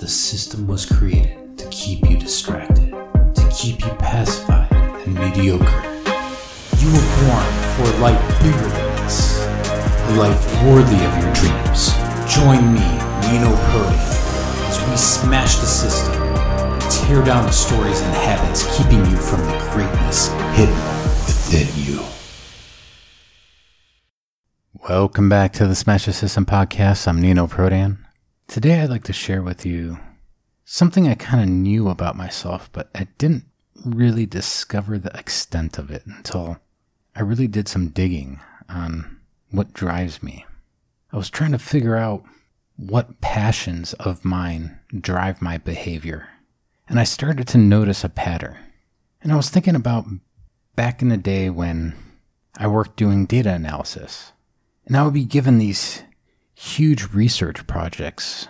The system was created to keep you distracted, to keep you pacified and mediocre. You were born for a life bigger than this, a life worthy of your dreams. Join me, Nino Prodan, as we smash the system tear down the stories and habits keeping you from the greatness hidden within you. Welcome back to the Smash the System podcast. I'm Nino Prodan. Today I'd like to share with you something I kind of knew about myself, but I didn't really discover the extent of it until I really did some digging on what drives me. I was trying to figure out what passions of mine drive my behavior. And I started to notice a pattern. And I was thinking about back in the day when I worked doing data analysis. And I would be given these huge research projects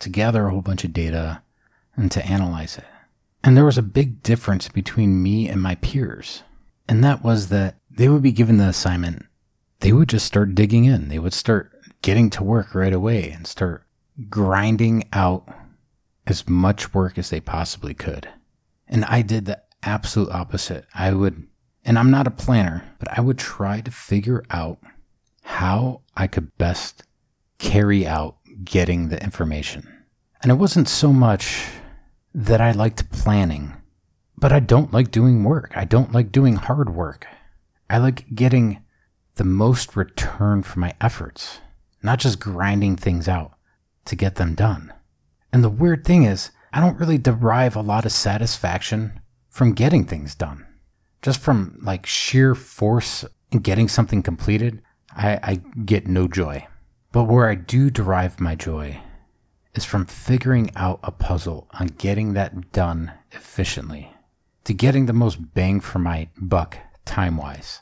to gather a whole bunch of data and to analyze it. And there was a big difference between me and my peers. And that was that they would be given the assignment, they would just start digging in. They would start getting to work right away and start grinding out as much work as they possibly could. And I did the absolute opposite. I would, and I'm not a planner, but I would try to figure out how I could best carry out getting the information. And it wasn't so much that I liked planning, but I don't like doing work. I don't like doing hard work. I like getting the most return for my efforts, not just grinding things out to get them done. And the weird thing is, I don't really derive a lot of satisfaction from getting things done. Just from like sheer force in getting something completed, I, I get no joy. But where I do derive my joy is from figuring out a puzzle on getting that done efficiently, to getting the most bang for my buck time wise.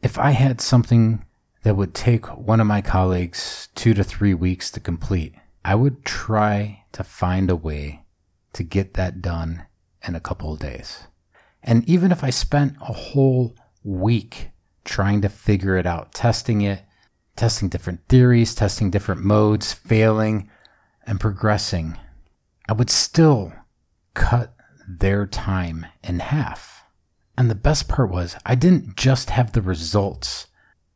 If I had something that would take one of my colleagues two to three weeks to complete, I would try to find a way to get that done in a couple of days. And even if I spent a whole week trying to figure it out, testing it, testing different theories, testing different modes, failing, and progressing, I would still cut their time in half. And the best part was, I didn't just have the results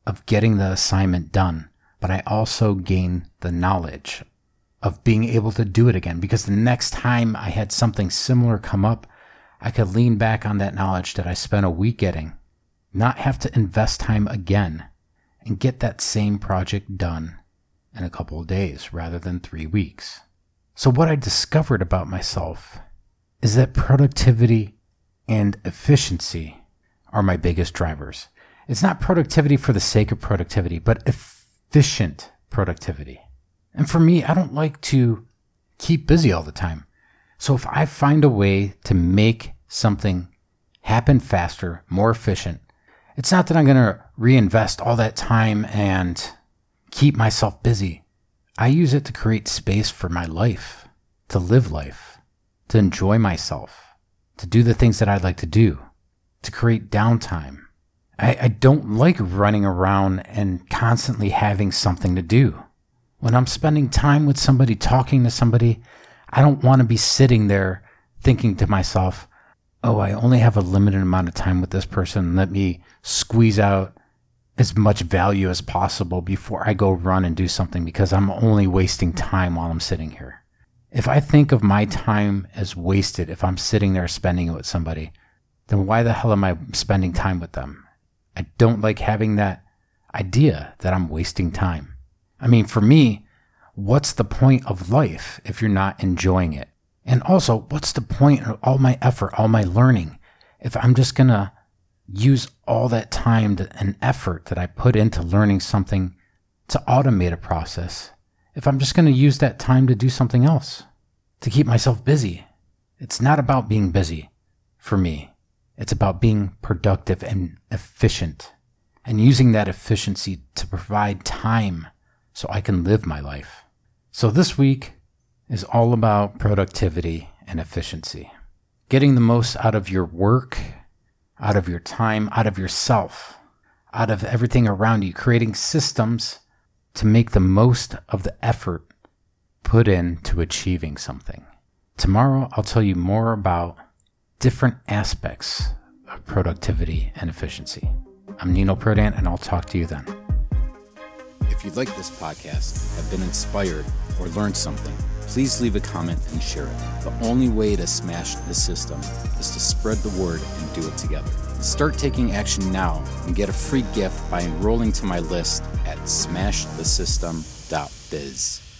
of getting the assignment done, but I also gained the knowledge of being able to do it again. Because the next time I had something similar come up, I could lean back on that knowledge that I spent a week getting, not have to invest time again, and get that same project done in a couple of days rather than three weeks. So, what I discovered about myself is that productivity and efficiency are my biggest drivers. It's not productivity for the sake of productivity, but efficient productivity. And for me, I don't like to keep busy all the time. So if I find a way to make something happen faster, more efficient, it's not that I'm going to reinvest all that time and keep myself busy. I use it to create space for my life, to live life, to enjoy myself, to do the things that I'd like to do, to create downtime. I, I don't like running around and constantly having something to do. When I'm spending time with somebody, talking to somebody, I don't want to be sitting there thinking to myself, oh, I only have a limited amount of time with this person. Let me squeeze out as much value as possible before I go run and do something because I'm only wasting time while I'm sitting here. If I think of my time as wasted if I'm sitting there spending it with somebody, then why the hell am I spending time with them? I don't like having that idea that I'm wasting time. I mean, for me, what's the point of life if you're not enjoying it? And also, what's the point of all my effort, all my learning, if I'm just going to use all that time and effort that I put into learning something to automate a process, if I'm just going to use that time to do something else, to keep myself busy? It's not about being busy for me. It's about being productive and efficient and using that efficiency to provide time so I can live my life. So this week, is all about productivity and efficiency. Getting the most out of your work, out of your time, out of yourself, out of everything around you, creating systems to make the most of the effort put into achieving something. Tomorrow, I'll tell you more about different aspects of productivity and efficiency. I'm Nino Prodan, and I'll talk to you then. If you like this podcast, have been inspired, or learned something, please leave a comment and share it. The only way to smash the system is to spread the word and do it together. Start taking action now and get a free gift by enrolling to my list at smashthesystem.biz.